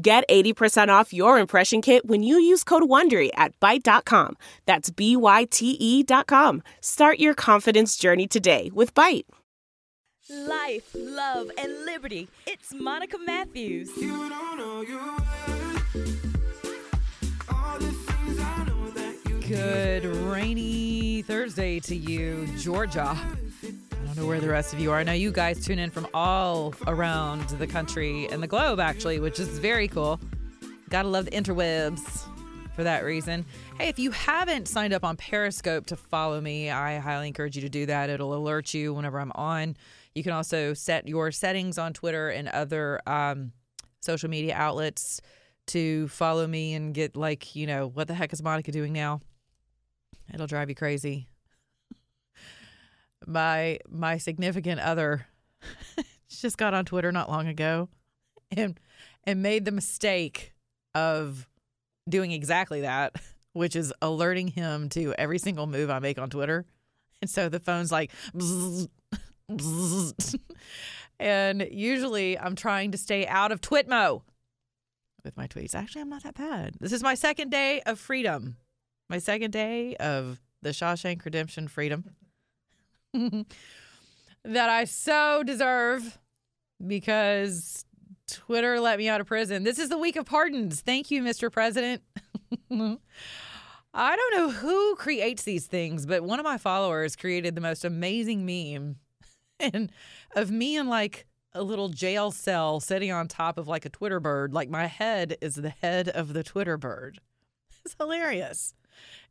Get 80% off your impression kit when you use code WONDERY at Byte.com. That's B-Y-T-E dot com. Start your confidence journey today with Byte. Life, love, and liberty. It's Monica Matthews. You don't know you all the things I know that you Good rainy Thursday to you, Georgia. I don't know where the rest of you are. I know you guys tune in from all around the country and the globe, actually, which is very cool. Gotta love the interwebs for that reason. Hey, if you haven't signed up on Periscope to follow me, I highly encourage you to do that. It'll alert you whenever I'm on. You can also set your settings on Twitter and other um, social media outlets to follow me and get like, you know, what the heck is Monica doing now? It'll drive you crazy. My my significant other just got on Twitter not long ago and and made the mistake of doing exactly that, which is alerting him to every single move I make on Twitter. And so the phone's like bzzz, bzzz. and usually I'm trying to stay out of Twitmo with my tweets. Actually, I'm not that bad. This is my second day of freedom. My second day of the Shawshank Redemption freedom that I so deserve because Twitter let me out of prison. This is the week of pardons. Thank you, Mr. President. I don't know who creates these things, but one of my followers created the most amazing meme and of me in like a little jail cell sitting on top of like a Twitter bird. Like my head is the head of the Twitter bird. It's hilarious.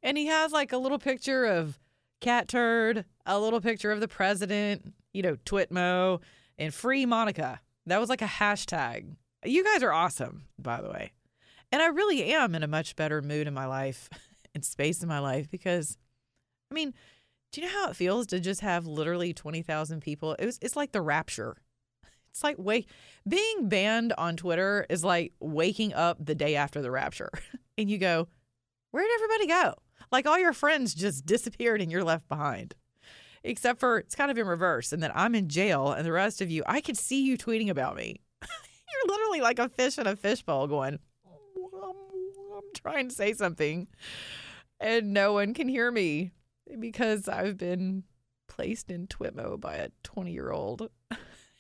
And he has like a little picture of cat turd, a little picture of the president, you know, Twitmo, and free Monica. That was like a hashtag. You guys are awesome, by the way. And I really am in a much better mood in my life and space in my life because, I mean, do you know how it feels to just have literally 20,000 people? It was, it's like the rapture. It's like wake being banned on Twitter is like waking up the day after the rapture. And you go, where did everybody go? Like all your friends just disappeared and you're left behind. Except for it's kind of in reverse, and that I'm in jail, and the rest of you, I could see you tweeting about me. you're literally like a fish in a fishbowl going, I'm trying to say something, and no one can hear me because I've been placed in Twitmo by a 20 year old.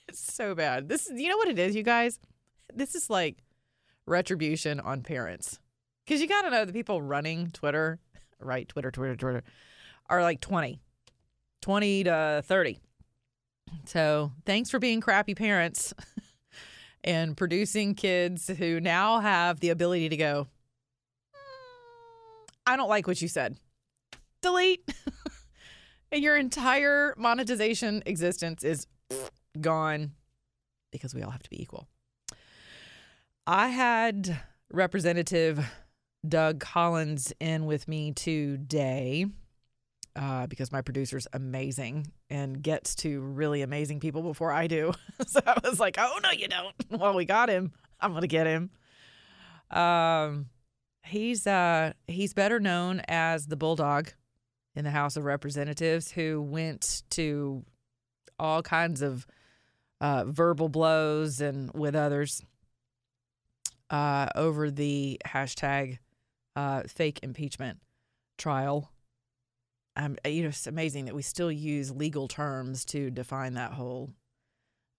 It's so bad. This is, you know what it is, you guys? This is like retribution on parents. Because you got to know the people running Twitter, right? Twitter, Twitter, Twitter, are like 20, 20 to 30. So thanks for being crappy parents and producing kids who now have the ability to go, "Mm, I don't like what you said. Delete. and your entire monetization existence is gone because we all have to be equal. I had Representative Doug Collins in with me today uh, because my producer's amazing and gets to really amazing people before I do. so I was like, oh, no, you don't. Well, we got him. I'm going to get him. Um, he's uh, he's better known as the Bulldog in the House of Representatives who went to all kinds of uh, verbal blows and with others uh, over the hashtag uh, fake impeachment trial. Um, you know, it's amazing that we still use legal terms to define that whole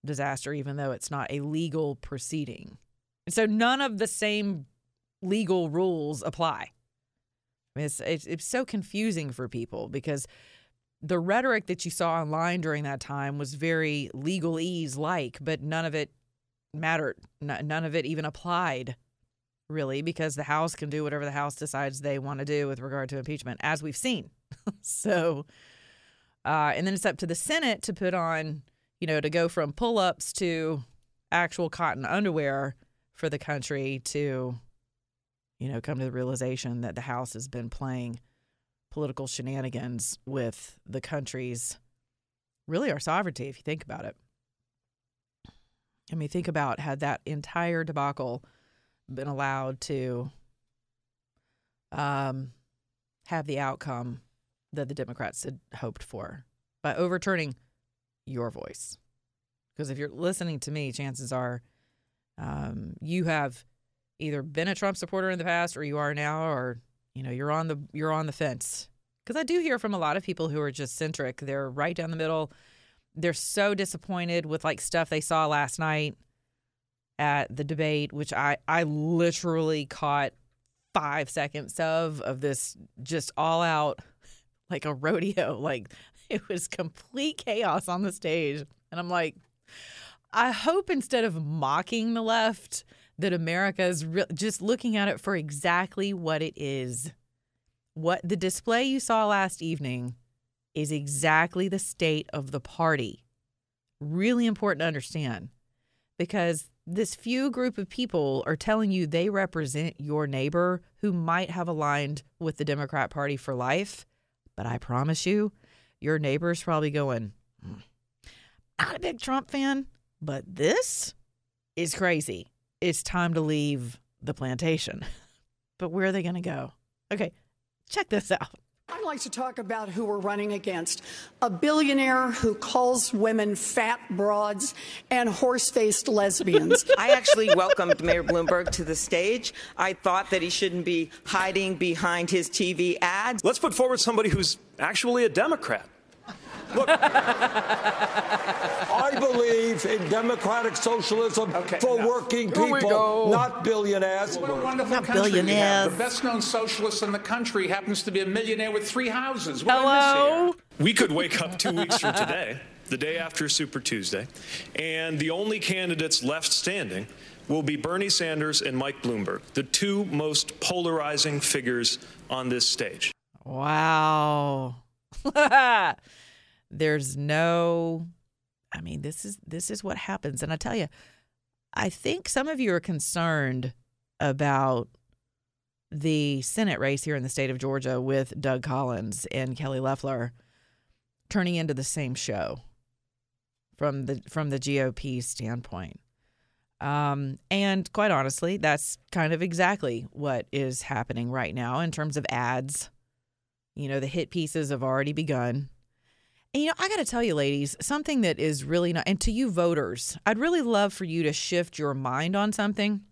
disaster, even though it's not a legal proceeding. And so none of the same legal rules apply. It's, it's, it's so confusing for people because the rhetoric that you saw online during that time was very legalese like, but none of it mattered. N- none of it even applied, really, because the House can do whatever the House decides they want to do with regard to impeachment, as we've seen. so, uh, and then it's up to the Senate to put on, you know, to go from pull ups to actual cotton underwear for the country to, you know, come to the realization that the House has been playing political shenanigans with the country's really our sovereignty, if you think about it. I mean, think about had that entire debacle been allowed to um, have the outcome that the Democrats had hoped for by overturning your voice. Because if you're listening to me, chances are um, you have either been a Trump supporter in the past, or you are now, or you know you're on the you're on the fence. Because I do hear from a lot of people who are just centric. They're right down the middle. They're so disappointed with like stuff they saw last night at the debate, which I I literally caught five seconds of of this just all out like a rodeo. Like it was complete chaos on the stage. And I'm like, I hope instead of mocking the left, that America is re- just looking at it for exactly what it is. What the display you saw last evening is exactly the state of the party. Really important to understand because this few group of people are telling you they represent your neighbor who might have aligned with the Democrat Party for life. But I promise you, your neighbor's probably going, "Hmm, not a big Trump fan, but this is crazy. It's time to leave the plantation. But where are they going to go? Okay, check this out. I'd like to talk about who we're running against. A billionaire who calls women fat broads and horse faced lesbians. I actually welcomed Mayor Bloomberg to the stage. I thought that he shouldn't be hiding behind his TV ads. Let's put forward somebody who's actually a Democrat. Look, I believe in democratic socialism Okay, for now, working here people, not billionaires. What a wonderful Not country we have. billionaires. The best known socialist in the country happens to be a millionaire with three houses. What did I miss Hello? we could wake up two weeks from today, the day after Super Tuesday, and the only candidates left standing will be Bernie Sanders and Mike Bloomberg, the two most polarizing figures on this stage. Wow. There's no I mean this is this is what happens and I tell you I think some of you are concerned about the Senate race here in the state of Georgia with Doug Collins and Kelly Loeffler turning into the same show from the from the GOP standpoint. Um, and quite honestly, that's kind of exactly what is happening right now in terms of ads. You know, the hit pieces have already begun. And, you know, I got to tell you, ladies, something that is really not, and to you voters, I'd really love for you to shift your mind on something.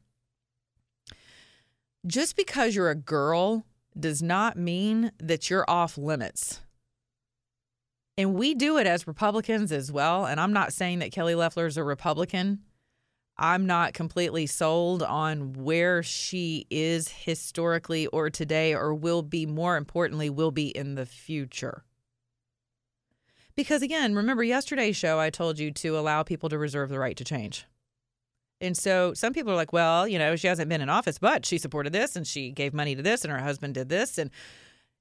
Just because you're a girl does not mean that you're off limits. And we do it as Republicans as well. And I'm not saying that Kelly Loeffler is a Republican. I'm not completely sold on where she is historically or today, or will be, more importantly, will be in the future. Because again, remember yesterday's show, I told you to allow people to reserve the right to change. And so some people are like, well, you know, she hasn't been in office, but she supported this and she gave money to this and her husband did this and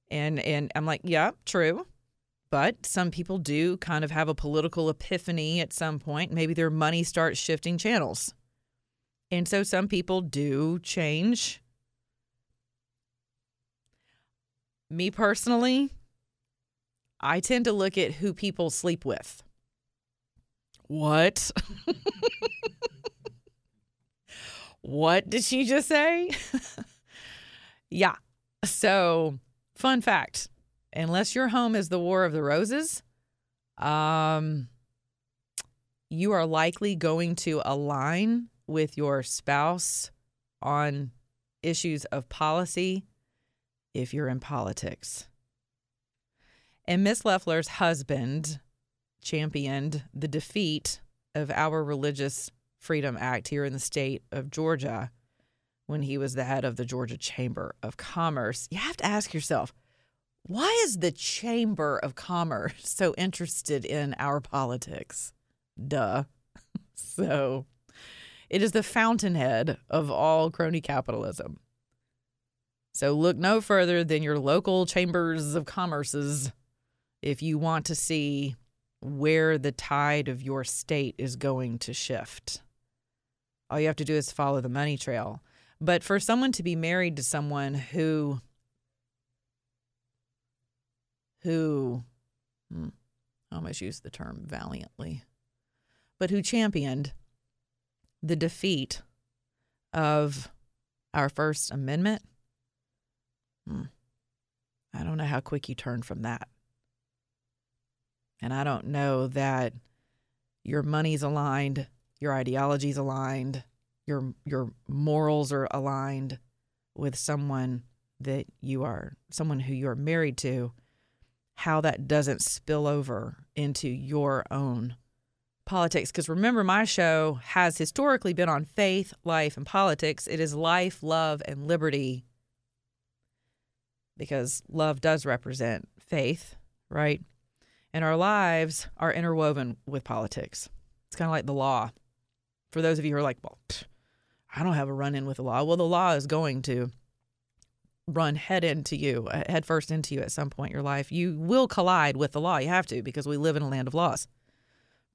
and and I'm like, yeah, true. But some people do kind of have a political epiphany at some point. Maybe their money starts shifting channels. And so some people do change. Me personally, I tend to look at who people sleep with. What? what did she just say? yeah. So, fun fact unless your home is the War of the Roses, um, you are likely going to align with your spouse on issues of policy if you're in politics. And Miss Loeffler's husband championed the defeat of our Religious Freedom Act here in the state of Georgia when he was the head of the Georgia Chamber of Commerce. You have to ask yourself, why is the Chamber of Commerce so interested in our politics? Duh. so it is the fountainhead of all crony capitalism. So look no further than your local chambers of commerces if you want to see where the tide of your state is going to shift. All you have to do is follow the money trail. But for someone to be married to someone who, who, hmm, I almost used the term valiantly, but who championed the defeat of our First Amendment, hmm, I don't know how quick you turn from that. And I don't know that your money's aligned, your ideology's aligned, your your morals are aligned with someone that you are someone who you're married to, how that doesn't spill over into your own politics. Because remember, my show has historically been on faith, life, and politics. It is life, love, and liberty because love does represent faith, right? And our lives are interwoven with politics. It's kind of like the law. For those of you who are like, well, I don't have a run in with the law. Well, the law is going to run head into you, uh, head first into you at some point in your life. You will collide with the law. You have to because we live in a land of laws.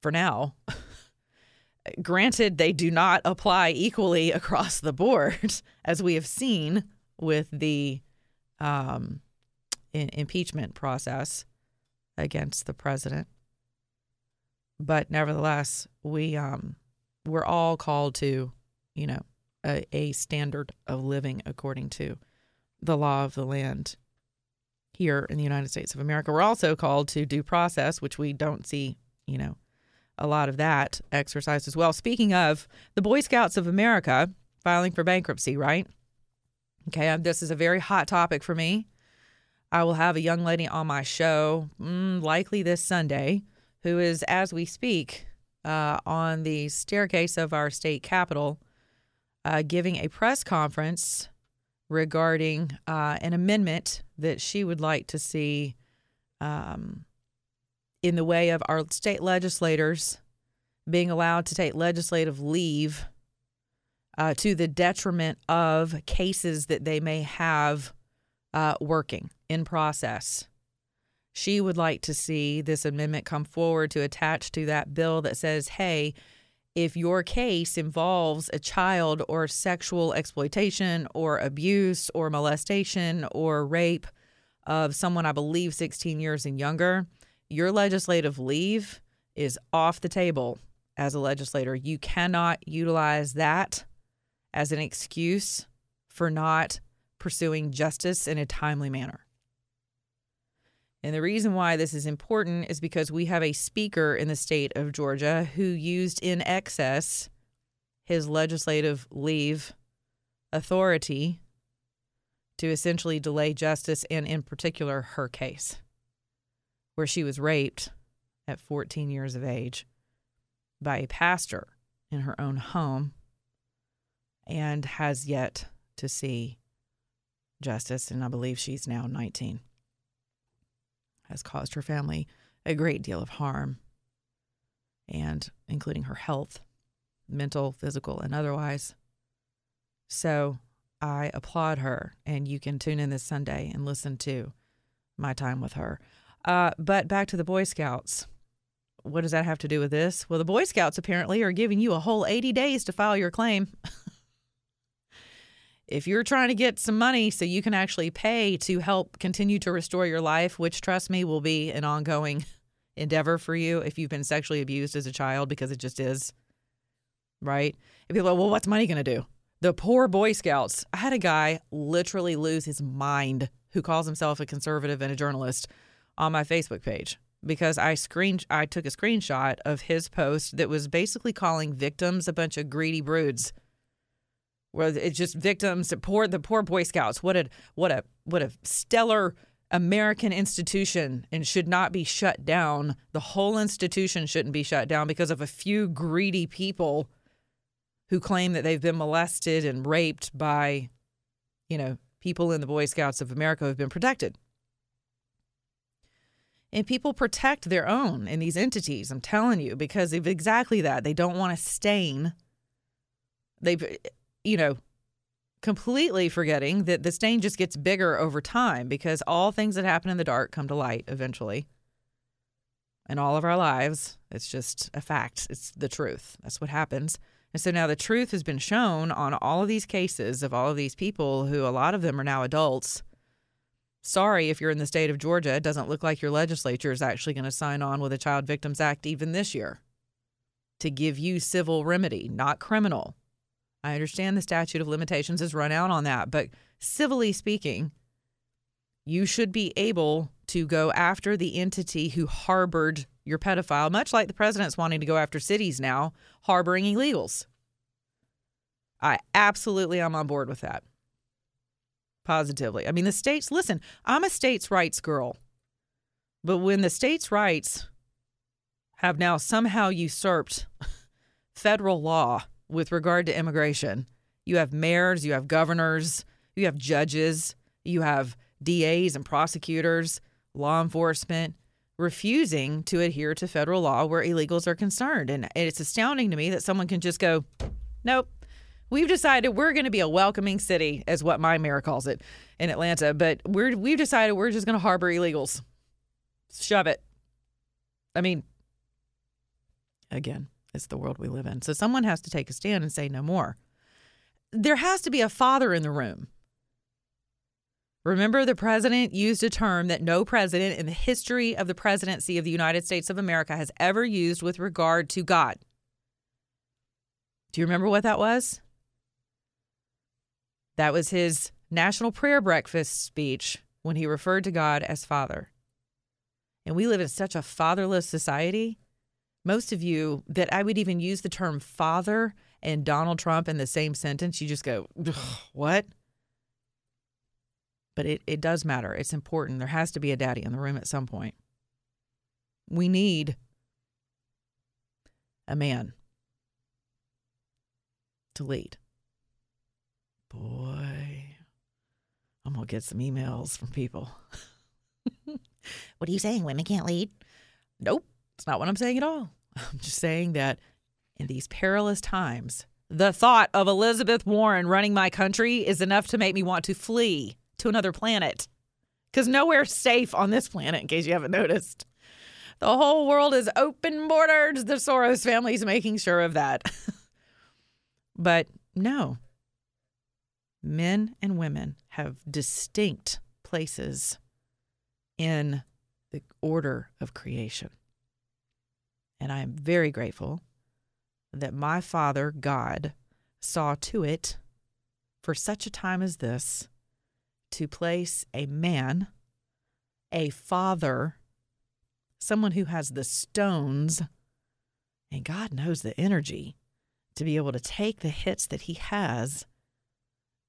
For now, granted, they do not apply equally across the board, as we have seen with the um, impeachment process against the president. But nevertheless, we um, we're all called to, you know, a, a standard of living according to the law of the land here in the United States of America. We're also called to due process, which we don't see, you know, a lot of that exercised as well. Speaking of the Boy Scouts of America filing for bankruptcy, right? Okay, this is a very hot topic for me. I will have a young lady on my show, mm, likely this Sunday, who is, as we speak, uh, on the staircase of our state capitol, uh, giving a press conference regarding uh, an amendment that she would like to see um, in the way of our state legislators being allowed to take legislative leave uh, to the detriment of cases that they may have uh, working in process. She would like to see this amendment come forward to attach to that bill that says, hey, if your case involves a child or sexual exploitation or abuse or molestation or rape of someone, I believe, 16 years and younger, your legislative leave is off the table as a legislator. You cannot utilize that as an excuse for not pursuing justice in a timely manner. And the reason why this is important is because we have a speaker in the state of Georgia who used in excess his legislative leave authority to essentially delay justice and, in particular, her case, where she was raped at 14 years of age by a pastor in her own home and has yet to see justice. And I believe she's now 19. Has caused her family a great deal of harm, and including her health, mental, physical, and otherwise. So I applaud her, and you can tune in this Sunday and listen to my time with her. Uh, but back to the Boy Scouts. What does that have to do with this? Well, the Boy Scouts apparently are giving you a whole 80 days to file your claim. if you're trying to get some money so you can actually pay to help continue to restore your life, which trust me will be an ongoing endeavor for you if you've been sexually abused as a child, because it just is, right? And people are, well, what's money going to do? The poor Boy Scouts. I had a guy literally lose his mind who calls himself a conservative and a journalist on my Facebook page because I screen I took a screenshot of his post that was basically calling victims a bunch of greedy broods where it's just victims poor the poor boy scouts. What a what a what a stellar american institution and should not be shut down. The whole institution shouldn't be shut down because of a few greedy people who claim that they've been molested and raped by you know people in the boy scouts of america have been protected. And people protect their own in these entities i'm telling you because of exactly that. They don't want to stain. They've you know, completely forgetting that the stain just gets bigger over time because all things that happen in the dark come to light eventually. In all of our lives, it's just a fact. It's the truth. That's what happens. And so now the truth has been shown on all of these cases of all of these people who a lot of them are now adults. Sorry if you're in the state of Georgia, it doesn't look like your legislature is actually going to sign on with a Child Victims Act even this year to give you civil remedy, not criminal. I understand the statute of limitations has run out on that, but civilly speaking, you should be able to go after the entity who harbored your pedophile, much like the president's wanting to go after cities now harboring illegals. I absolutely am on board with that. Positively. I mean, the states, listen, I'm a states' rights girl. But when the states' rights have now somehow usurped federal law with regard to immigration, you have mayors, you have governors, you have judges, you have DAs and prosecutors, law enforcement refusing to adhere to federal law where illegals are concerned. And it's astounding to me that someone can just go, nope, we've decided we're going to be a welcoming city, as what my mayor calls it in Atlanta. But we're we've decided we're just going to harbor illegals. Shove it. I mean, again, it's the world we live in. So someone has to take a stand and say no more. There has to be a father in the room. Remember, the president used a term that no president in the history of the presidency of the United States of America has ever used with regard to God. Do you remember what that was? That was his National Prayer Breakfast speech when he referred to God as Father. And we live in such a fatherless society. Most of you, that I would even use the term father and Donald Trump in the same sentence, you just go, what? but it, it does matter. It's important. There has to be a daddy in the room at some point. We need a man to lead. Boy, I'm going to get some emails from people. what are you saying? Women can't lead? Nope. It's not what I'm saying at all. I'm just saying that in these perilous times, the thought of Elizabeth Warren running my country is enough to make me want to flee to another planet because nowhere's safe on this planet, in case you haven't noticed. The whole world is open borders. The Soros family is making sure of that. but no, men and women have distinct places in the order of creation. And I am very grateful that my Father, God, saw to it for such a time as this to place a man, a father, someone who has the stones, and God knows the energy to be able to take the hits that he has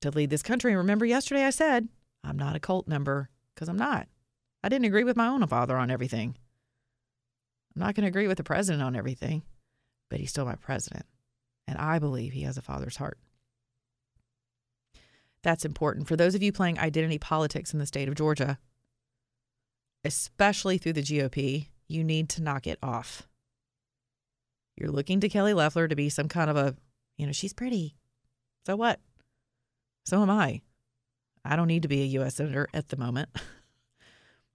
to lead this country. And remember, yesterday I said, I'm not a cult member because I'm not. I didn't agree with my own father on everything. I'm not going to agree with the president on everything, but he's still my president. And I believe he has a father's heart. That's important. For those of you playing identity politics in the state of Georgia, especially through the GOP, you need to knock it off. You're looking to Kelly Loeffler to be some kind of a, you know, she's pretty. So what? So am I. I don't need to be a U.S. Senator at the moment.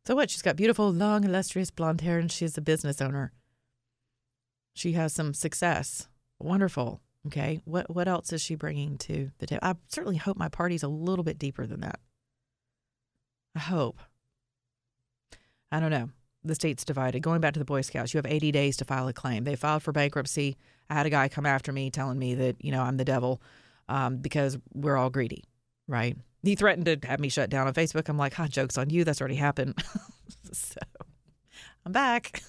so what? She's got beautiful, long, illustrious blonde hair and she's a business owner. She has some success. Wonderful. Okay. What what else is she bringing to the table? I certainly hope my party's a little bit deeper than that. I hope. I don't know. The state's divided. Going back to the Boy Scouts, you have 80 days to file a claim. They filed for bankruptcy. I had a guy come after me telling me that, you know, I'm the devil um, because we're all greedy, right? He threatened to have me shut down on Facebook. I'm like, ha, joke's on you. That's already happened. so I'm back.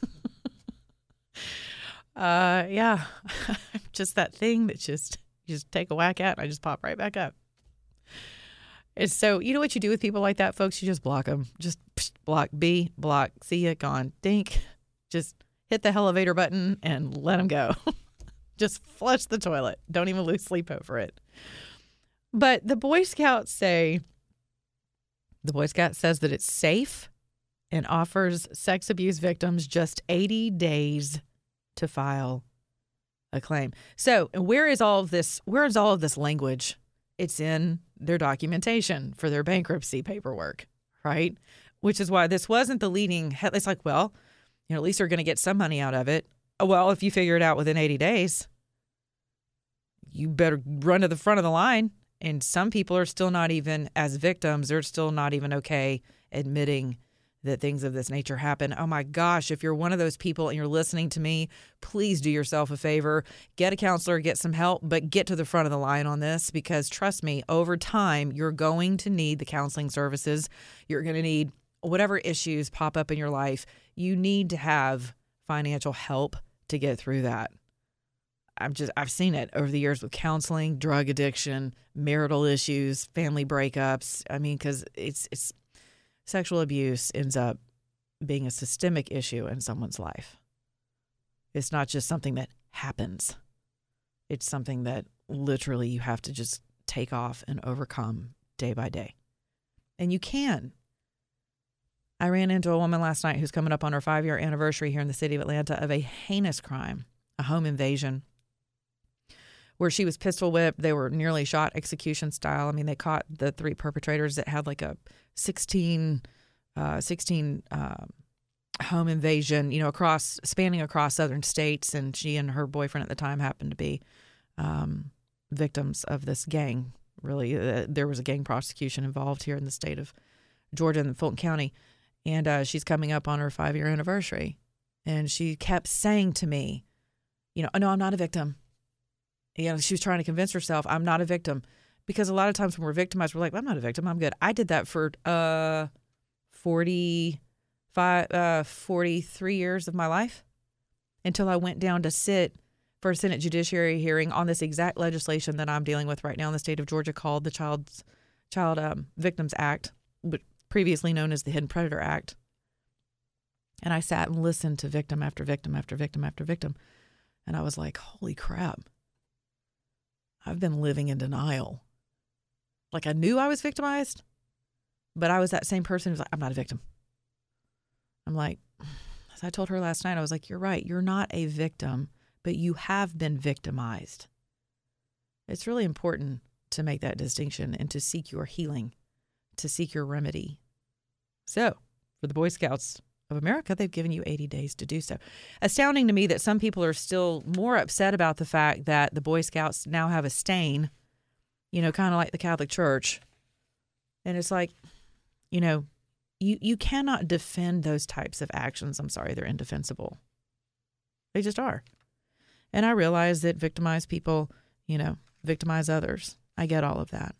uh, yeah, just that thing that just you just take a whack at and I just pop right back up. And so, you know what you do with people like that, folks? You just block them. Just block B, block, ya, gone, dink. Just hit the elevator button and let them go. just flush the toilet. Don't even lose sleep over it. But the Boy Scouts say, the Boy Scout says that it's safe and offers sex abuse victims just 80 days to file a claim. So, where is all of this? Where is all of this language? It's in their documentation for their bankruptcy paperwork, right? Which is why this wasn't the leading. It's like, well, you know, at least they're going to get some money out of it. Oh, well, if you figure it out within 80 days, you better run to the front of the line. And some people are still not even, as victims, they're still not even okay admitting that things of this nature happen. Oh my gosh, if you're one of those people and you're listening to me, please do yourself a favor. Get a counselor, get some help, but get to the front of the line on this because trust me, over time, you're going to need the counseling services. You're going to need whatever issues pop up in your life. You need to have financial help to get through that. I've just I've seen it over the years with counseling, drug addiction, marital issues, family breakups. I mean, because it's it's sexual abuse ends up being a systemic issue in someone's life. It's not just something that happens. It's something that literally you have to just take off and overcome day by day. And you can. I ran into a woman last night who's coming up on her five year anniversary here in the city of Atlanta of a heinous crime, a home invasion, where she was pistol whipped. They were nearly shot execution style. I mean, they caught the three perpetrators that had like a 16, uh, 16 um, home invasion, you know, across, spanning across southern states. And she and her boyfriend at the time happened to be um, victims of this gang. Really, uh, there was a gang prosecution involved here in the state of Georgia in Fulton County and uh, she's coming up on her five year anniversary. And she kept saying to me, you know, no, I'm not a victim. You know, she was trying to convince herself, I'm not a victim. Because a lot of times when we're victimized, we're like, I'm not a victim. I'm good. I did that for uh, 45, uh, 43 years of my life until I went down to sit for a Senate Judiciary hearing on this exact legislation that I'm dealing with right now in the state of Georgia called the Child's Child um, Victims Act, previously known as the Hidden Predator Act. And I sat and listened to victim after victim after victim after victim. And I was like, holy crap. I've been living in denial. Like I knew I was victimized, but I was that same person who's like, I'm not a victim. I'm like, as I told her last night, I was like, you're right. You're not a victim, but you have been victimized. It's really important to make that distinction and to seek your healing to seek your remedy. So, for the Boy Scouts of America, they've given you 80 days to do so. Astounding to me that some people are still more upset about the fact that the Boy Scouts now have a stain, you know, kind of like the Catholic Church. And it's like, you know, you, you cannot defend those types of actions. I'm sorry, they're indefensible. They just are. And I realize that victimized people, you know, victimize others. I get all of that.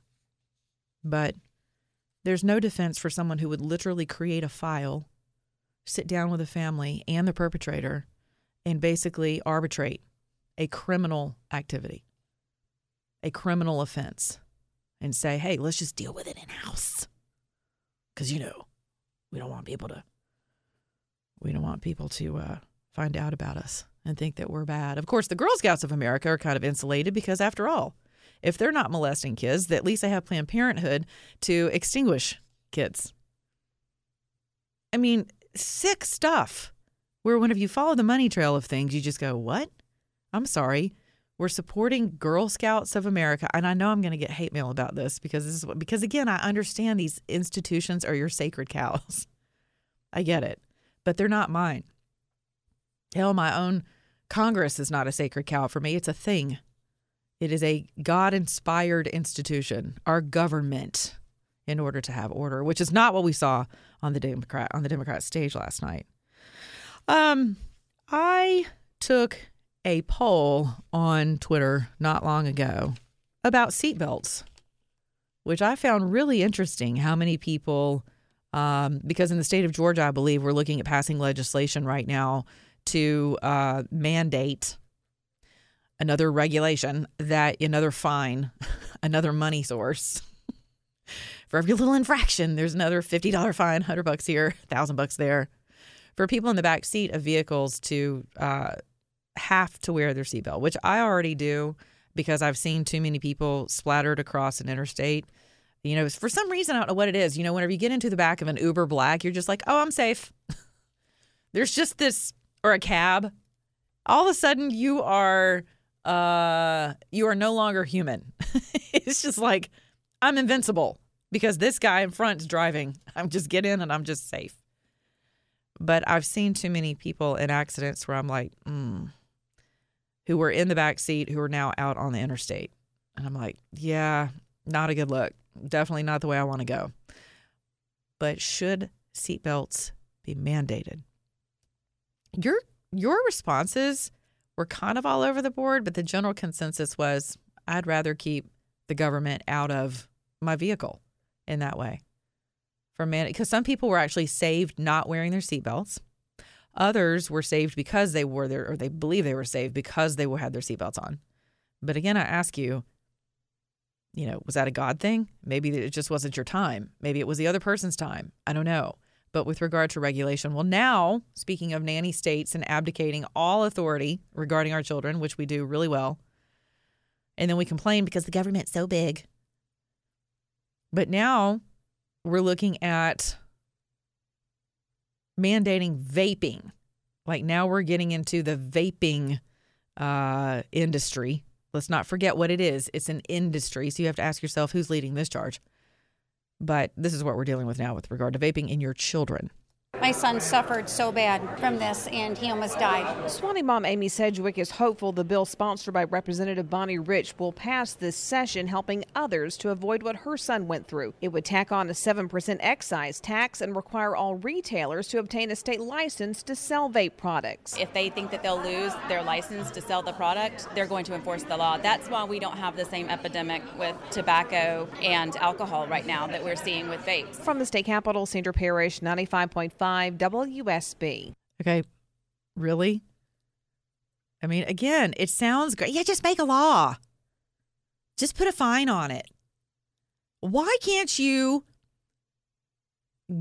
But there's no defense for someone who would literally create a file, sit down with the family and the perpetrator, and basically arbitrate a criminal activity, a criminal offense, and say, hey, let's just deal with it in house. Because, you know, we don't want people to. We don't want people to uh, find out about us and think that we're bad. Of course, the Girl Scouts of America are kind of insulated because, after all, if they're not molesting kids, at least they have Planned Parenthood to extinguish kids. I mean, sick stuff where when if you follow the money trail of things, you just go, what? I'm sorry. We're supporting Girl Scouts of America, and I know I'm going to get hate mail about this because this is what, because again, I understand these institutions are your sacred cows. I get it, but they're not mine. Hell, my own Congress is not a sacred cow for me. It's a thing. It is a God inspired institution, our government, in order to have order, which is not what we saw on the Democrat on the Democrat stage last night. Um, I took a poll on Twitter not long ago about seatbelts, which I found really interesting. How many people, um, because in the state of Georgia, I believe we're looking at passing legislation right now to uh, mandate another regulation that another fine, another money source. For every little infraction, there's another $50 fine, 100 bucks here, 1000 bucks there. For people in the back seat of vehicles to uh, have to wear their seatbelt, which I already do because I've seen too many people splattered across an interstate. You know, for some reason, I don't know what it is. You know, whenever you get into the back of an Uber Black, you're just like, oh, I'm safe. There's just this, or a cab. All of a sudden, you are uh, you are no longer human. it's just like, I'm invincible because this guy in front is driving. I'm just get in and I'm just safe. But I've seen too many people in accidents where I'm like, mm, who were in the back seat who are now out on the interstate. And I'm like, yeah, not a good look. Definitely not the way I want to go. But should seatbelts be mandated? Your your responses were kind of all over the board, but the general consensus was I'd rather keep the government out of my vehicle in that way. For man, because some people were actually saved not wearing their seatbelts. Others were saved because they wore their, or they believe they were saved because they had their seatbelts on. But again, I ask you, you know, was that a God thing? Maybe it just wasn't your time. Maybe it was the other person's time. I don't know. But with regard to regulation, well, now, speaking of nanny states and abdicating all authority regarding our children, which we do really well, and then we complain because the government's so big. But now we're looking at mandating vaping. Like now we're getting into the vaping uh, industry. Let's not forget what it is. It's an industry. So you have to ask yourself who's leading this charge. But this is what we're dealing with now with regard to vaping in your children. My son suffered so bad from this and he almost died. Suwanee mom Amy Sedgwick is hopeful the bill sponsored by Representative Bonnie Rich will pass this session, helping others to avoid what her son went through. It would tack on a 7% excise tax and require all retailers to obtain a state license to sell vape products. If they think that they'll lose their license to sell the product, they're going to enforce the law. That's why we don't have the same epidemic with tobacco and alcohol right now that we're seeing with vapes. From the state capitol, Sandra Parrish, 95.5 WSB. Okay, really? I mean, again, it sounds great. Yeah, just make a law. Just put a fine on it. Why can't you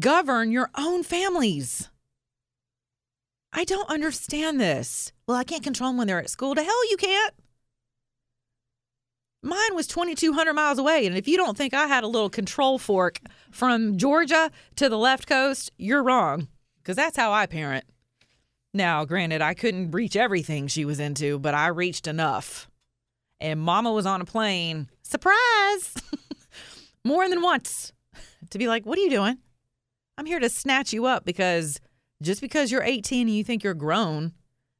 govern your own families? I don't understand this. Well, I can't control them when they're at school. To hell, you can't. Mine was 2,200 miles away. And if you don't think I had a little control fork from Georgia to the left coast, you're wrong. Because that's how I parent. Now, granted, I couldn't reach everything she was into, but I reached enough. And mama was on a plane, surprise, more than once to be like, What are you doing? I'm here to snatch you up because just because you're 18 and you think you're grown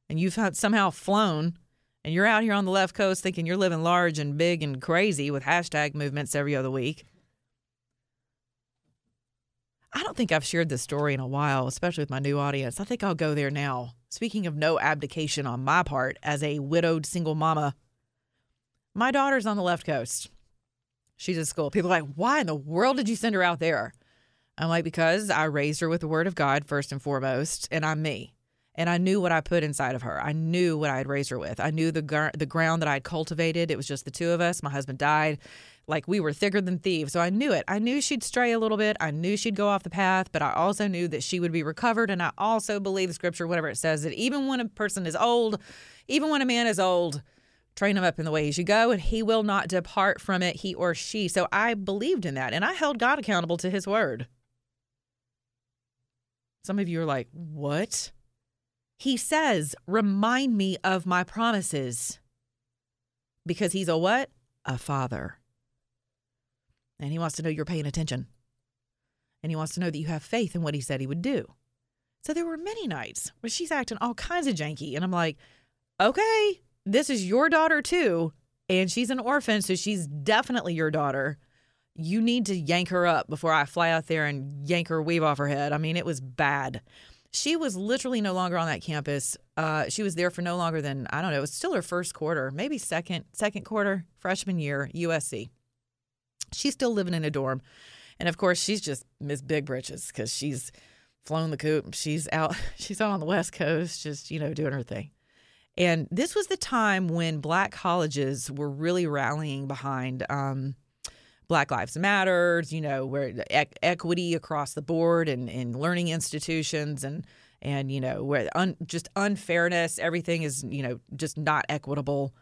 and you've somehow flown and you're out here on the left coast thinking you're living large and big and crazy with hashtag movements every other week. I don't think I've shared this story in a while, especially with my new audience. I think I'll go there now. Speaking of no abdication on my part as a widowed single mama, my daughter's on the left coast. She's at school. People are like, why in the world did you send her out there? I'm like, because I raised her with the word of God first and foremost, and I'm me. And I knew what I put inside of her. I knew what I had raised her with. I knew the gar- the ground that I had cultivated. It was just the two of us. My husband died. Like we were thicker than thieves. So I knew it. I knew she'd stray a little bit. I knew she'd go off the path, but I also knew that she would be recovered. And I also believe the scripture, whatever it says, that even when a person is old, even when a man is old, train him up in the way he should go, and he will not depart from it, he or she. So I believed in that, and I held God accountable to his word. Some of you are like, what? He says, remind me of my promises. Because he's a what? A father. And he wants to know you're paying attention. And he wants to know that you have faith in what he said he would do. So there were many nights where she's acting all kinds of janky. And I'm like, okay, this is your daughter too. And she's an orphan, so she's definitely your daughter. You need to yank her up before I fly out there and yank her weave off her head. I mean, it was bad. She was literally no longer on that campus. Uh, she was there for no longer than I don't know. It was still her first quarter, maybe second, second quarter, freshman year, USC. She's still living in a dorm, and of course, she's just Miss Big Britches because she's flown the coop. She's out. She's out on the West Coast, just you know, doing her thing. And this was the time when black colleges were really rallying behind um, Black Lives Matters, you know, where e- equity across the board and in learning institutions and and you know where un, just unfairness, everything is you know just not equitable.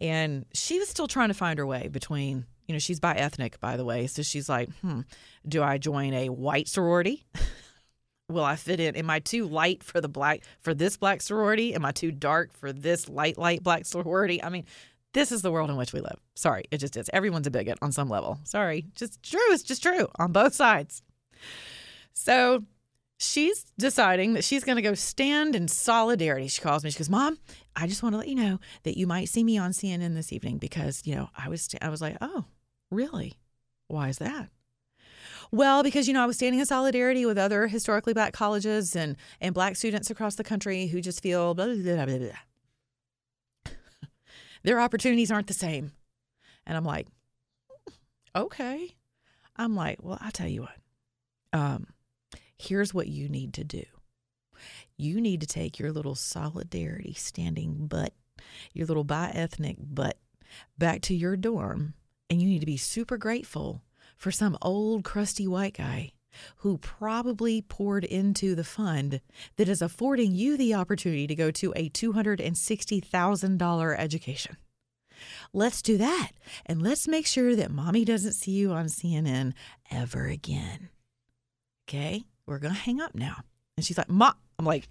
And she was still trying to find her way between, you know, she's bi ethnic, by the way. So she's like, hmm, do I join a white sorority? Will I fit in? Am I too light for the black for this black sorority? Am I too dark for this light light black sorority? I mean, this is the world in which we live. Sorry, it just is. Everyone's a bigot on some level. Sorry, just true. It's just true on both sides. So she's deciding that she's going to go stand in solidarity. She calls me. She goes, Mom, I just want to let you know that you might see me on CNN this evening because, you know, I was I was like, "Oh, really? Why is that?" Well, because you know, I was standing in solidarity with other historically black colleges and and black students across the country who just feel blah blah blah blah. blah. Their opportunities aren't the same. And I'm like, "Okay." I'm like, "Well, I'll tell you what. Um, here's what you need to do. You need to take your little solidarity standing butt, your little bi ethnic butt, back to your dorm, and you need to be super grateful for some old crusty white guy who probably poured into the fund that is affording you the opportunity to go to a $260,000 education. Let's do that. And let's make sure that mommy doesn't see you on CNN ever again. Okay, we're going to hang up now. And she's like, Ma, I'm like,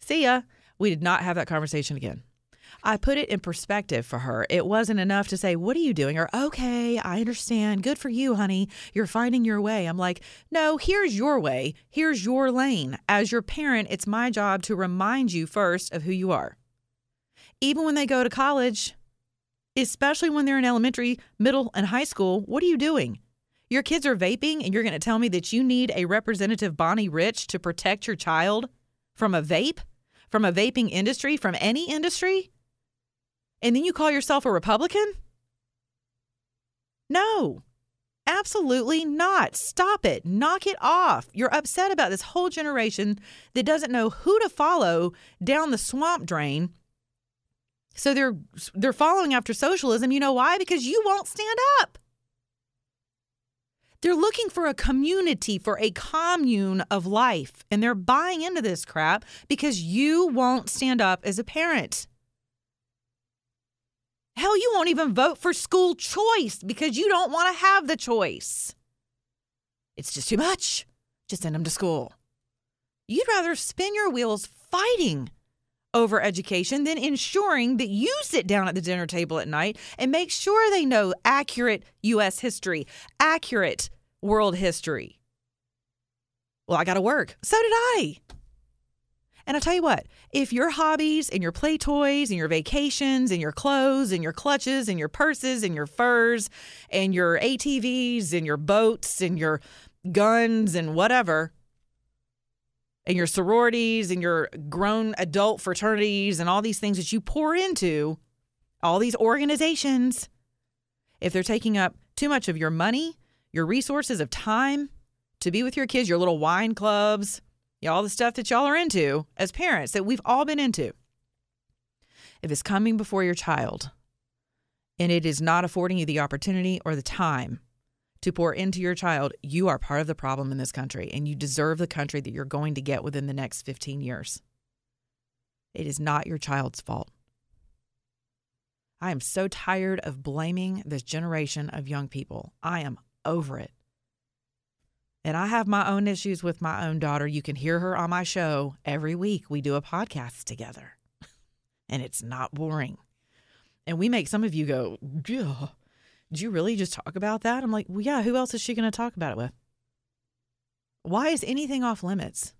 see ya. We did not have that conversation again. I put it in perspective for her. It wasn't enough to say, What are you doing? or Okay, I understand. Good for you, honey. You're finding your way. I'm like, No, here's your way. Here's your lane. As your parent, it's my job to remind you first of who you are. Even when they go to college, especially when they're in elementary, middle, and high school, what are you doing? Your kids are vaping, and you're going to tell me that you need a Representative Bonnie Rich to protect your child from a vape, from a vaping industry, from any industry? And then you call yourself a Republican? No, absolutely not. Stop it. Knock it off. You're upset about this whole generation that doesn't know who to follow down the swamp drain. So they're they're following after socialism. You know why? Because you won't stand up. They're looking for a community, for a commune of life, and they're buying into this crap because you won't stand up as a parent. Hell, you won't even vote for school choice because you don't want to have the choice. It's just too much. Just send them to school. You'd rather spin your wheels fighting over education than ensuring that you sit down at the dinner table at night and make sure they know accurate U.S. history, accurate world history. Well, I got to work. So did I. And I tell you what, if your hobbies and your play toys and your vacations and your clothes and your clutches and your purses and your furs and your ATVs and your boats and your guns and whatever, and your sororities and your grown adult fraternities and all these things that you pour into, all these organizations, if they're taking up too much of your money, your resources of time to be with your kids, your little wine clubs, all the stuff that y'all are into as parents that we've all been into. If it's coming before your child and it is not affording you the opportunity or the time to pour into your child, you are part of the problem in this country and you deserve the country that you're going to get within the next 15 years. It is not your child's fault. I am so tired of blaming this generation of young people. I am over it. And I have my own issues with my own daughter. You can hear her on my show every week. We do a podcast together, and it's not boring. And we make some of you go, yeah, did you really just talk about that? I'm like, well, yeah, who else is she going to talk about it with? Why is anything off limits?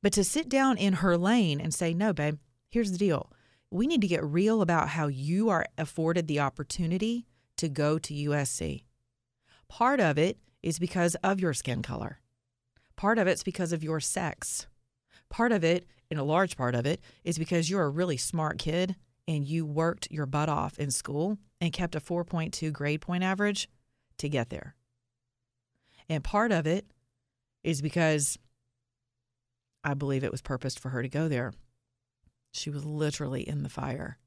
But to sit down in her lane and say, no, babe, here's the deal. We need to get real about how you are afforded the opportunity to go to USC. Part of it is because of your skin color. Part of it's because of your sex. Part of it, and a large part of it, is because you're a really smart kid and you worked your butt off in school and kept a 4.2 grade point average to get there. And part of it is because I believe it was purposed for her to go there. She was literally in the fire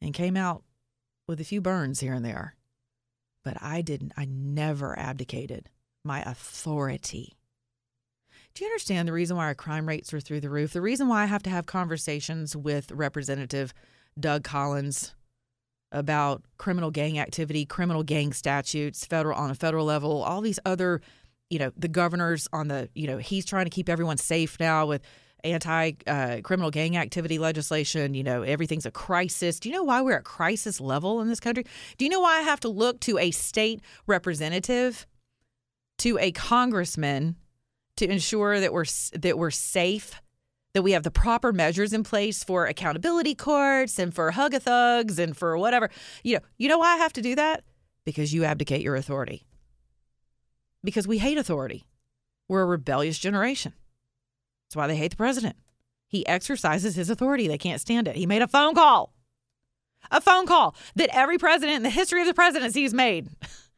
and came out with a few burns here and there. But I didn't, I never abdicated my authority. Do you understand the reason why our crime rates are through the roof? The reason why I have to have conversations with Representative Doug Collins about criminal gang activity, criminal gang statutes, federal on a federal level, all these other, you know, the governors on the, you know, he's trying to keep everyone safe now with anti uh, criminal gang activity legislation. You know, everything's a crisis. Do you know why we're at crisis level in this country? Do you know why I have to look to a state representative, to a congressman, to ensure that we're that we're safe, that we have the proper measures in place for accountability courts and for hug a thugs and for whatever. You know, you know why I have to do that? Because you abdicate your authority. Because we hate authority. We're a rebellious generation. That's why they hate the president. He exercises his authority. They can't stand it. He made a phone call. A phone call that every president in the history of the presidency has made.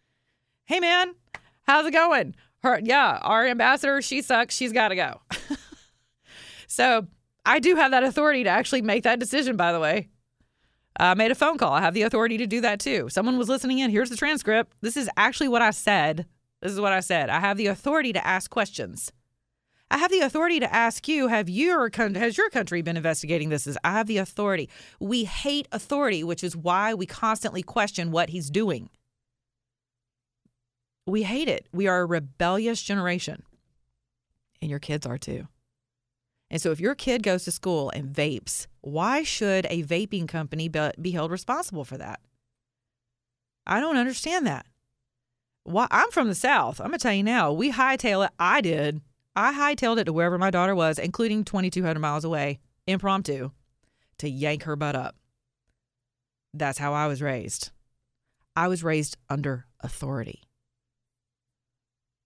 hey man, how's it going? Her yeah, our ambassador, she sucks. She's got to go. so, I do have that authority to actually make that decision, by the way. I made a phone call. I have the authority to do that too. Someone was listening in. Here's the transcript. This is actually what I said. This is what I said. I have the authority to ask questions. I have the authority to ask you, have your has your country been investigating this? As I have the authority. We hate authority, which is why we constantly question what he's doing. We hate it. We are a rebellious generation. And your kids are too. And so if your kid goes to school and vapes, why should a vaping company be held responsible for that? I don't understand that. Why I'm from the South. I'm gonna tell you now, we hightail it. I did I hightailed it to wherever my daughter was, including 2,200 miles away, impromptu, to yank her butt up. That's how I was raised. I was raised under authority.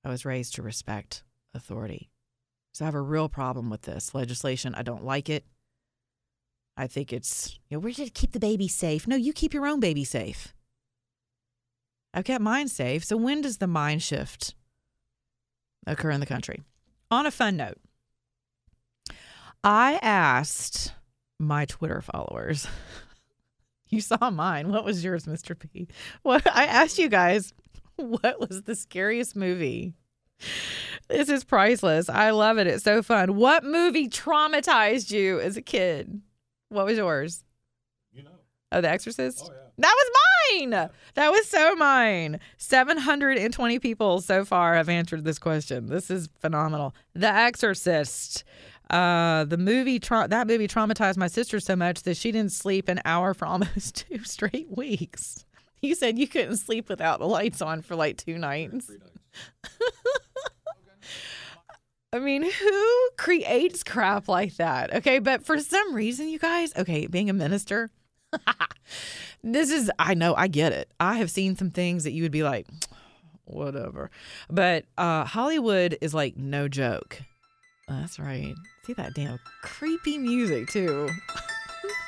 I was raised to respect authority. So I have a real problem with this legislation. I don't like it. I think it's, you know, we're to keep the baby safe. No, you keep your own baby safe. I've kept mine safe. So when does the mind shift occur in the country? On a fun note, I asked my Twitter followers. you saw mine. What was yours, Mr. P? What I asked you guys, what was the scariest movie? This is priceless. I love it. It's so fun. What movie traumatized you as a kid? What was yours? Oh, The Exorcist? Oh, yeah. That was mine. That was so mine. 720 people so far have answered this question. This is phenomenal. The Exorcist. Uh, the movie tra- that movie traumatized my sister so much that she didn't sleep an hour for almost two straight weeks. You said you couldn't sleep without the lights on for like two nights. I mean, who creates crap like that? Okay, but for some reason, you guys, okay, being a minister, this is, I know, I get it. I have seen some things that you would be like, whatever. But uh, Hollywood is like no joke. That's right. See that damn creepy music, too.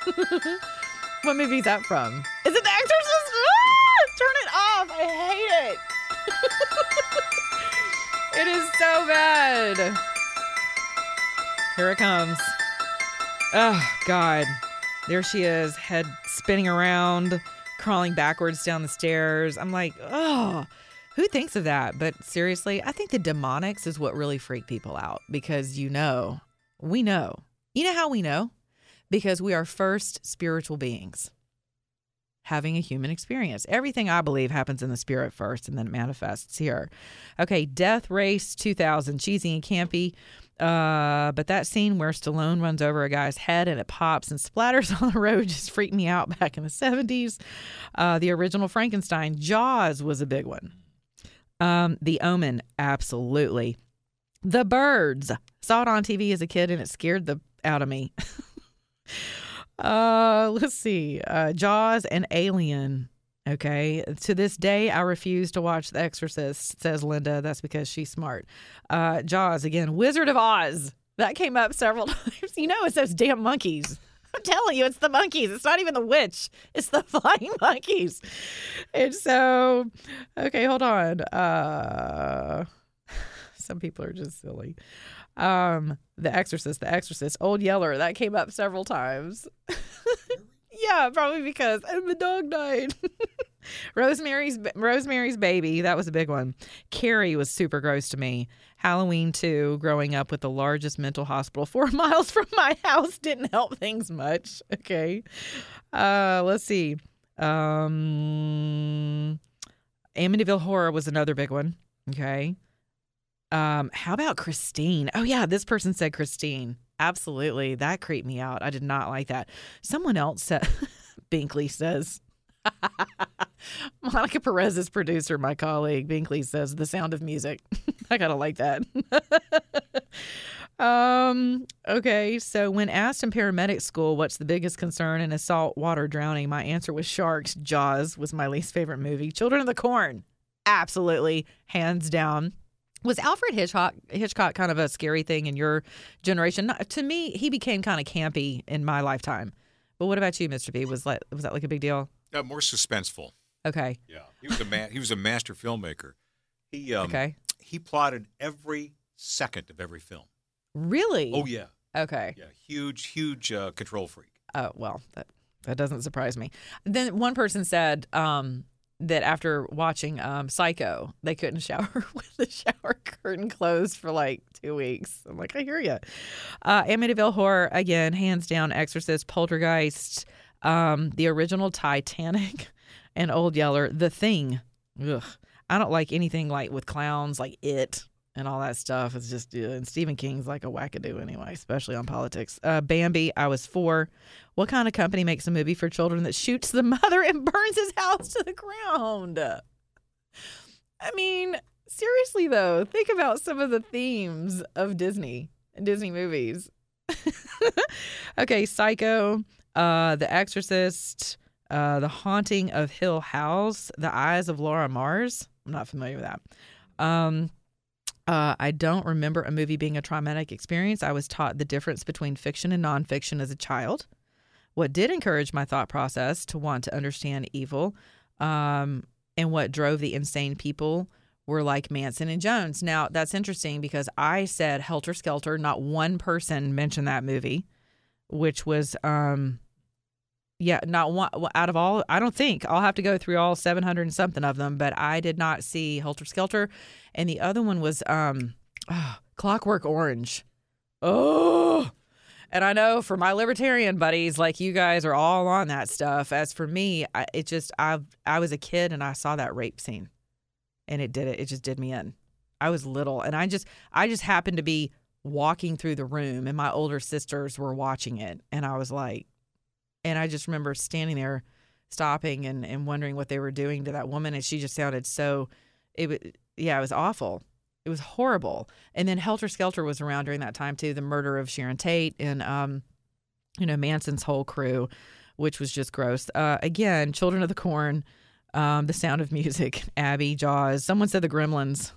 what movie is that from? Is it The Exorcist? Ah! Turn it off. I hate it. it is so bad. Here it comes. Oh, God. There she is, head spinning around, crawling backwards down the stairs. I'm like, oh, who thinks of that? But seriously, I think the demonics is what really freak people out because you know, we know. You know how we know? Because we are first spiritual beings having a human experience. Everything I believe happens in the spirit first and then it manifests here. Okay, Death Race 2000, cheesy and campy. Uh, but that scene where Stallone runs over a guy's head and it pops and splatters on the road just freaked me out back in the 70s. Uh, the original Frankenstein, Jaws was a big one. Um, the Omen, absolutely. The Birds, saw it on TV as a kid and it scared the out of me. uh, let's see. Uh, Jaws and Alien. Okay. To this day, I refuse to watch The Exorcist, says Linda. That's because she's smart. Uh, Jaws, again, Wizard of Oz. That came up several times. You know, it's those damn monkeys. I'm telling you, it's the monkeys. It's not even the witch. It's the flying monkeys. And so, okay, hold on. Uh, some people are just silly. Um, The Exorcist, The Exorcist, Old Yeller. That came up several times. Yeah, probably because and the dog died. Rosemary's Rosemary's Baby, that was a big one. Carrie was super gross to me. Halloween 2, growing up with the largest mental hospital 4 miles from my house didn't help things much. Okay. Uh let's see. Um Amityville Horror was another big one. Okay. Um how about Christine? Oh yeah, this person said Christine. Absolutely. That creeped me out. I did not like that. Someone else said, Binkley says, Monica Perez's producer, my colleague, Binkley says, The Sound of Music. I of like that. Um, okay, so when asked in paramedic school what's the biggest concern in a saltwater drowning, my answer was sharks. Jaws was my least favorite movie. Children of the Corn, absolutely, hands down. Was Alfred Hitchcock Hitchcock kind of a scary thing in your generation? Not, to me, he became kind of campy in my lifetime. But what about you, Mr. B? Was like was that like a big deal? Uh, more suspenseful. Okay. Yeah, he was a man. he was a master filmmaker. He um, Okay. He plotted every second of every film. Really? Oh yeah, Okay. yeah. Huge, huge uh, control freak. Oh well, that that doesn't surprise me. Then one person said um, that after watching um, Psycho, they couldn't shower with the shower curtain closed for like two weeks. I'm like, I hear you. Uh, Amityville Horror again, hands down. Exorcist, Poltergeist, um, the original Titanic, and Old Yeller. The Thing. Ugh. I don't like anything like with clowns, like it and all that stuff. is just, and Stephen King's like a wackadoo anyway, especially on politics. Uh, Bambi, I was four. What kind of company makes a movie for children that shoots the mother and burns his house to the ground? I mean, seriously though, think about some of the themes of Disney and Disney movies. okay, Psycho, uh, The Exorcist, uh, The Haunting of Hill House, The Eyes of Laura Mars. I'm not familiar with that. Um, uh, I don't remember a movie being a traumatic experience. I was taught the difference between fiction and nonfiction as a child. What did encourage my thought process to want to understand evil, um, and what drove the insane people were like Manson and Jones. Now, that's interesting because I said Helter Skelter. Not one person mentioned that movie, which was, um, yeah, not one out of all. I don't think I'll have to go through all 700 and something of them, but I did not see Helter Skelter. And the other one was um, ah, Clockwork Orange. Oh, and I know for my libertarian buddies, like you guys are all on that stuff. As for me, I, it just I I was a kid and I saw that rape scene, and it did it. It just did me in. I was little, and I just I just happened to be walking through the room, and my older sisters were watching it, and I was like, and I just remember standing there, stopping and and wondering what they were doing to that woman, and she just sounded so. It was yeah, it was awful. It was horrible. And then Helter Skelter was around during that time too. The murder of Sharon Tate and um, you know Manson's whole crew, which was just gross. Uh, again, Children of the Corn, um, The Sound of Music, Abby, Jaws. Someone said the Gremlins.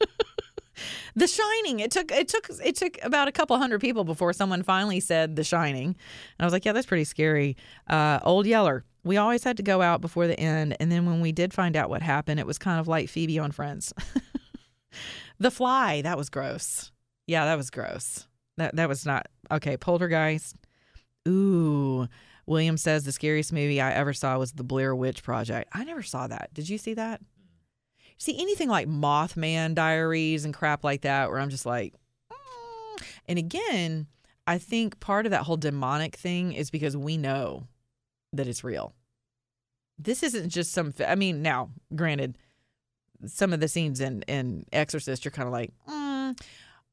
The Shining. It took it took it took about a couple hundred people before someone finally said The Shining, and I was like, yeah, that's pretty scary. Uh, Old Yeller. We always had to go out before the end, and then when we did find out what happened, it was kind of like Phoebe on Friends. the Fly. That was gross. Yeah, that was gross. That that was not okay. Poltergeist. Ooh. William says the scariest movie I ever saw was The Blair Witch Project. I never saw that. Did you see that? See anything like Mothman Diaries and crap like that, where I'm just like, mm. and again, I think part of that whole demonic thing is because we know that it's real. This isn't just some. I mean, now, granted, some of the scenes in in Exorcist, you're kind of like, mm.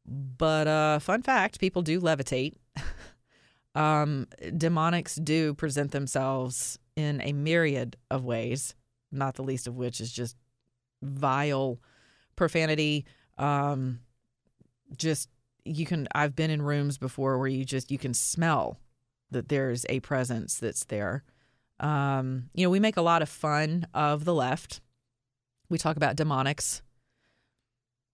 but uh, fun fact: people do levitate. um, demonics do present themselves in a myriad of ways, not the least of which is just vile profanity. Um just you can i've been in rooms before where you just you can smell that there's a presence that's there. Um you know we make a lot of fun of the left. We talk about demonics.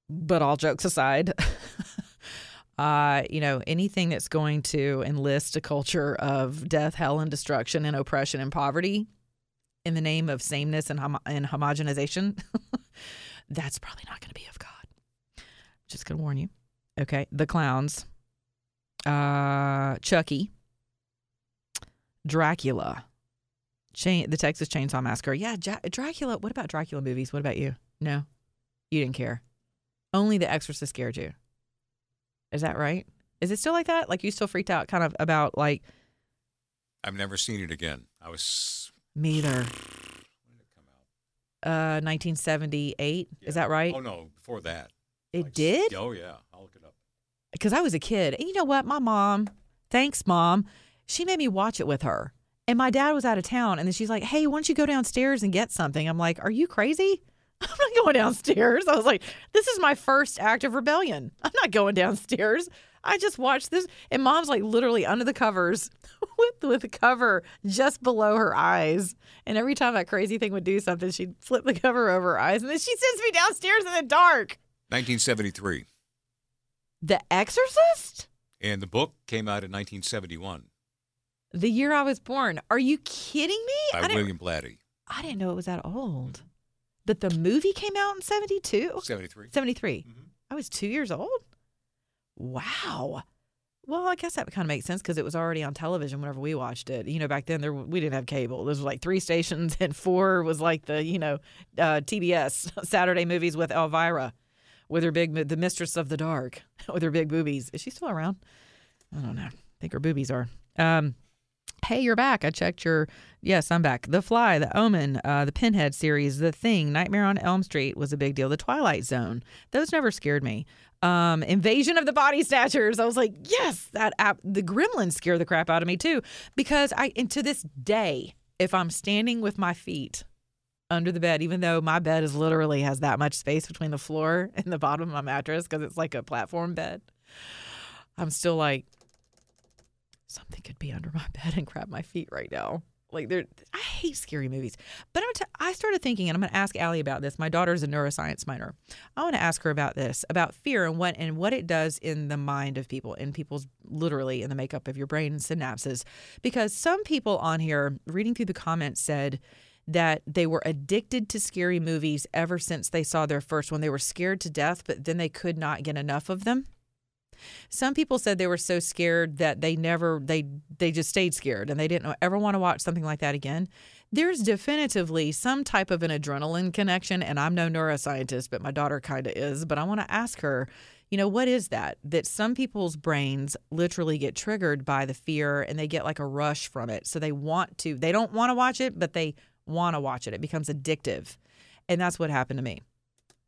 But all jokes aside uh you know anything that's going to enlist a culture of death hell and destruction and oppression and poverty in the name of sameness and, homo- and homogenization, that's probably not going to be of God. Just going to warn you. Okay. The clowns, uh, Chucky, Dracula, the Texas Chainsaw Massacre. Yeah, ja- Dracula. What about Dracula movies? What about you? No, you didn't care. Only The Exorcist scared you. Is that right? Is it still like that? Like you still freaked out kind of about like I've never seen it again. I was me either. Uh, 1978. Is that right? Oh no, before that. It did? Oh yeah, I'll look it up. Because I was a kid. And you know what? My mom, thanks, mom, she made me watch it with her. And my dad was out of town. And then she's like, hey, why don't you go downstairs and get something? I'm like, are you crazy? I'm not going downstairs. I was like, this is my first act of rebellion. I'm not going downstairs. I just watched this, and mom's like literally under the covers with with the cover just below her eyes. And every time that crazy thing would do something, she'd flip the cover over her eyes, and then she sends me downstairs in the dark. 1973. The Exorcist? And the book came out in 1971 The year I was born. Are you kidding me? By William Blatty. I didn't know it was that old. But the movie came out in 72? 73. 73. Mm-hmm. I was two years old? Wow. Well, I guess that kind of makes sense because it was already on television whenever we watched it. You know, back then there we didn't have cable. There was like three stations, and four was like the you know uh, TBS Saturday movies with Elvira, with her big the Mistress of the Dark with her big boobies. Is she still around? I don't know. I think her boobies are. Um, hey, you're back. I checked your. Yes, I'm back. The Fly, The Omen, uh, the Pinhead series, The Thing, Nightmare on Elm Street was a big deal. The Twilight Zone, those never scared me. Um, Invasion of the Body Snatchers. I was like, yes, that app. The Gremlins scare the crap out of me too, because I and to this day, if I'm standing with my feet under the bed, even though my bed is literally has that much space between the floor and the bottom of my mattress because it's like a platform bed, I'm still like, something could be under my bed and grab my feet right now. Like they're, I hate scary movies. But I'm t- I started thinking, and I'm going to ask Allie about this. My daughter's a neuroscience minor. I want to ask her about this, about fear and what and what it does in the mind of people, in people's literally in the makeup of your brain synapses. Because some people on here, reading through the comments, said that they were addicted to scary movies ever since they saw their first one. They were scared to death, but then they could not get enough of them. Some people said they were so scared that they never they they just stayed scared and they didn't ever want to watch something like that again. There's definitively some type of an adrenaline connection and I'm no neuroscientist, but my daughter kind of is, but I want to ask her, you know, what is that? That some people's brains literally get triggered by the fear and they get like a rush from it. So they want to they don't want to watch it, but they want to watch it. It becomes addictive. And that's what happened to me.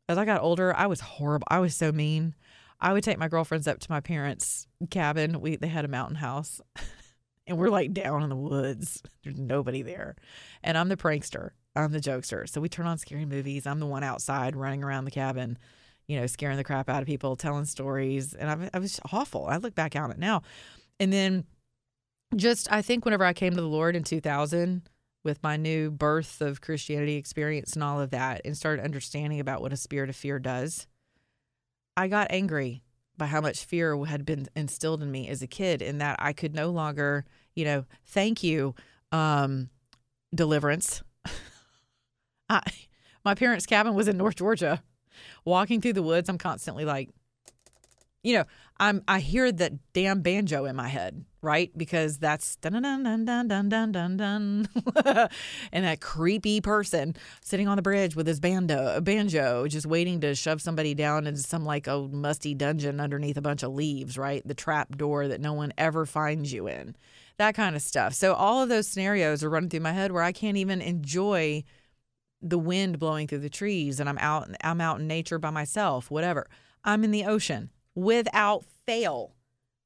As I got older, I was horrible. I was so mean. I would take my girlfriends up to my parents' cabin. We they had a mountain house, and we're like down in the woods. There's nobody there, and I'm the prankster. I'm the jokester. So we turn on scary movies. I'm the one outside running around the cabin, you know, scaring the crap out of people, telling stories, and I, I was awful. I look back on it now, and then just I think whenever I came to the Lord in 2000 with my new birth of Christianity experience and all of that, and started understanding about what a spirit of fear does. I got angry by how much fear had been instilled in me as a kid, and that I could no longer, you know, thank you, um, deliverance. I, my parents' cabin was in North Georgia. Walking through the woods, I'm constantly like, you know, I'm I hear that damn banjo in my head, right? Because that's dun dun dun dun dun dun dun dun, and that creepy person sitting on the bridge with his bando, banjo, just waiting to shove somebody down into some like old musty dungeon underneath a bunch of leaves, right? The trap door that no one ever finds you in, that kind of stuff. So all of those scenarios are running through my head where I can't even enjoy the wind blowing through the trees, and I'm out I'm out in nature by myself, whatever. I'm in the ocean without fail,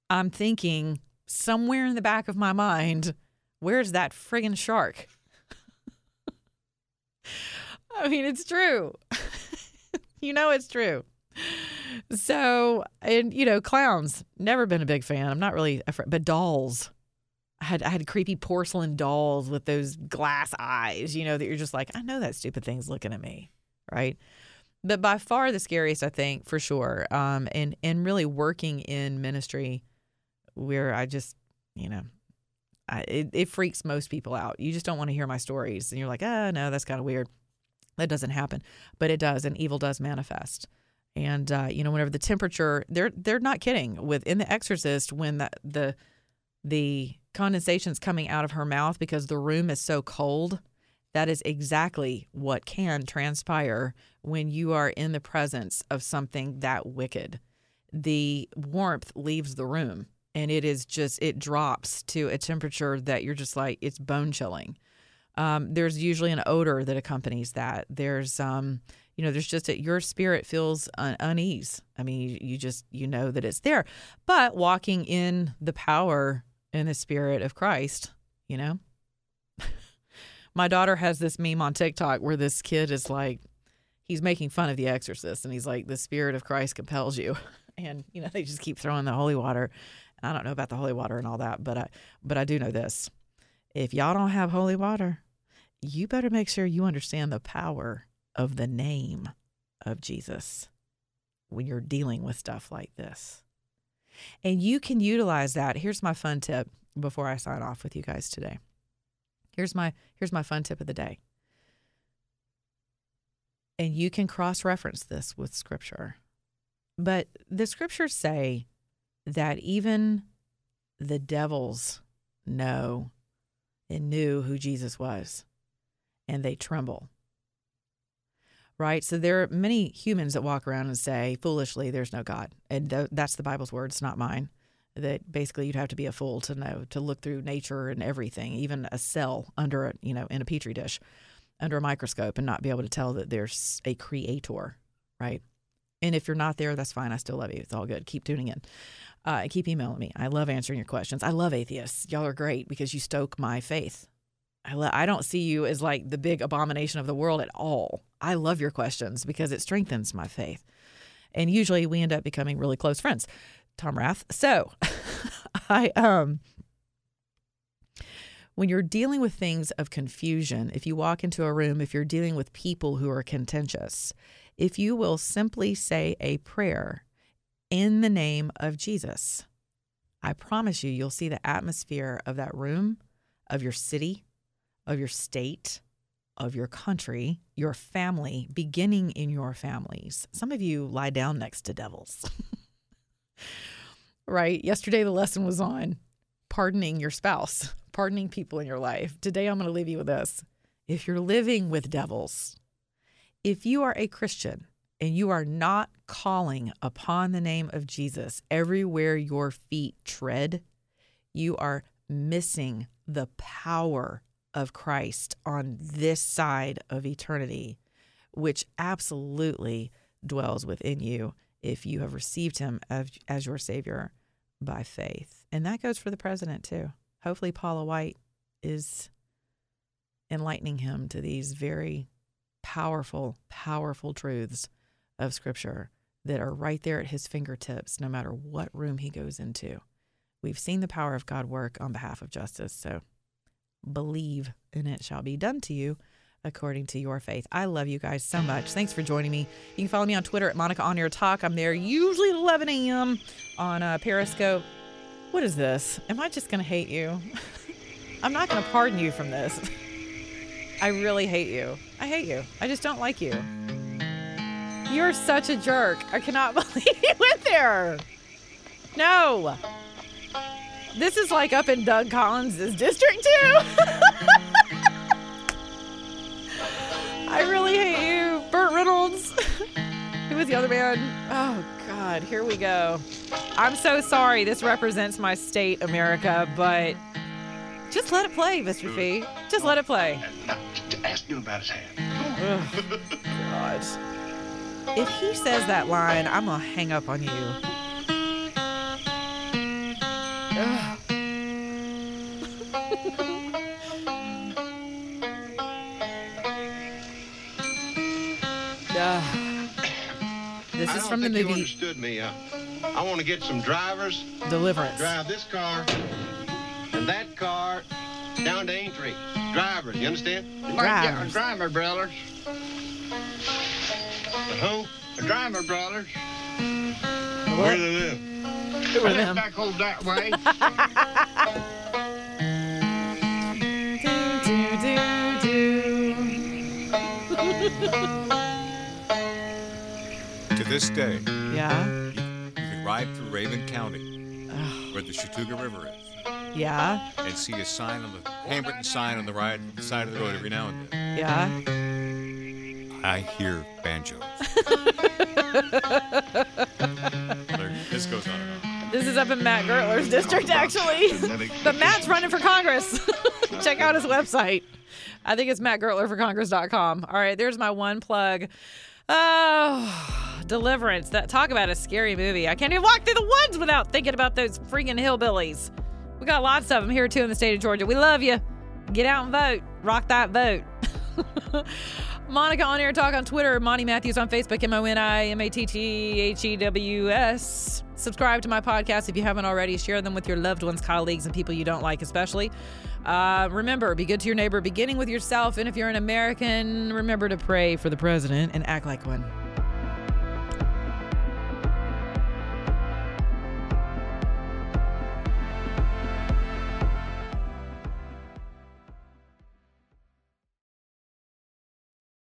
I'm thinking somewhere in the back of my mind, where's that friggin' shark? I mean, it's true. you know, it's true. So, and you know, clowns, never been a big fan. I'm not really afraid, but dolls. I had I had creepy porcelain dolls with those glass eyes, you know, that you're just like, I know that stupid thing's looking at me, right? But by far the scariest, I think, for sure. Um, and and really working in ministry, where I just, you know, I, it it freaks most people out. You just don't want to hear my stories, and you're like, oh, no, that's kind of weird. That doesn't happen, but it does, and evil does manifest. And uh, you know, whenever the temperature, they're they're not kidding. With in The Exorcist, when the the the condensation's coming out of her mouth because the room is so cold that is exactly what can transpire when you are in the presence of something that wicked. The warmth leaves the room and it is just, it drops to a temperature that you're just like, it's bone chilling. Um, there's usually an odor that accompanies that. There's, um, you know, there's just that your spirit feels un- unease. I mean, you, you just, you know that it's there. But walking in the power and the spirit of Christ, you know, my daughter has this meme on TikTok where this kid is like, he's making fun of the exorcist and he's like the spirit of Christ compels you. And you know, they just keep throwing the holy water. I don't know about the holy water and all that, but I but I do know this. If y'all don't have holy water, you better make sure you understand the power of the name of Jesus when you're dealing with stuff like this. And you can utilize that. Here's my fun tip before I sign off with you guys today. Here's my here's my fun tip of the day. And you can cross-reference this with scripture. But the scriptures say that even the devils know and knew who Jesus was and they tremble. Right? So there are many humans that walk around and say foolishly there's no God. And th- that's the Bible's words, not mine. That basically you'd have to be a fool to know to look through nature and everything, even a cell under a, you know, in a petri dish under a microscope and not be able to tell that there's a creator, right? And if you're not there, that's fine. I still love you. It's all good. Keep tuning in. Uh, keep emailing me. I love answering your questions. I love atheists. Y'all are great because you stoke my faith. I, lo- I don't see you as like the big abomination of the world at all. I love your questions because it strengthens my faith. And usually we end up becoming really close friends. Tom Rath. So I um when you're dealing with things of confusion, if you walk into a room, if you're dealing with people who are contentious, if you will simply say a prayer in the name of Jesus, I promise you, you'll see the atmosphere of that room, of your city, of your state, of your country, your family, beginning in your families. Some of you lie down next to devils. right? Yesterday, the lesson was on pardoning your spouse, pardoning people in your life. Today, I'm going to leave you with this. If you're living with devils, if you are a Christian and you are not calling upon the name of Jesus everywhere your feet tread, you are missing the power of Christ on this side of eternity, which absolutely dwells within you if you have received him as, as your Savior by faith. And that goes for the president too. Hopefully, Paula White is enlightening him to these very powerful, powerful truths of Scripture that are right there at his fingertips, no matter what room he goes into. We've seen the power of God work on behalf of justice. So believe, and it shall be done to you according to your faith. I love you guys so much. Thanks for joining me. You can follow me on Twitter at Monica On Your Talk. I'm there usually 11 a.m. on uh, Periscope. What is this? Am I just going to hate you? I'm not going to pardon you from this. I really hate you. I hate you. I just don't like you. You're such a jerk. I cannot believe you went there. No. This is like up in Doug Collins' district, too. I really hate you. Burt Reynolds. Who was the other man? Oh, God. Here we go. I'm so sorry. This represents my state, America, but just let it play, Mr. Fee. Just let it play. Ask him about his. Ugh, God. If he says that line, I'm going to hang up on you. Ugh. Ugh. This I is don't from the think you movie understood me. Uh, I want to get some drivers. Deliverance. Drive this car and that car down to Aintry. Drivers, you understand? Drivers. driver brothers. Who? The driver brothers. Where do they live? Who are them? Back over that way. To this day, Yeah. you can ride through Rabun County, where the Chattooga River is, Yeah. and see a sign on the handwritten sign on the right side of the road every now and then. Yeah. I hear banjos. This goes on and on. This is up in Matt Gurtler's district, actually. But Matt's running for Congress. Check out his website. I think it's mattgurtlerforcongress.com. All right, there's my one plug. Oh, Deliverance. That talk about a scary movie. I can't even walk through the woods without thinking about those freaking hillbillies. We got lots of them here too in the state of Georgia. We love you. Get out and vote. Rock that vote. Monica on air talk on Twitter. Moni Matthews on Facebook. M O N I M A T T H E W S. Subscribe to my podcast if you haven't already. Share them with your loved ones, colleagues, and people you don't like, especially. Uh, remember, be good to your neighbor, beginning with yourself. And if you're an American, remember to pray for the president and act like one.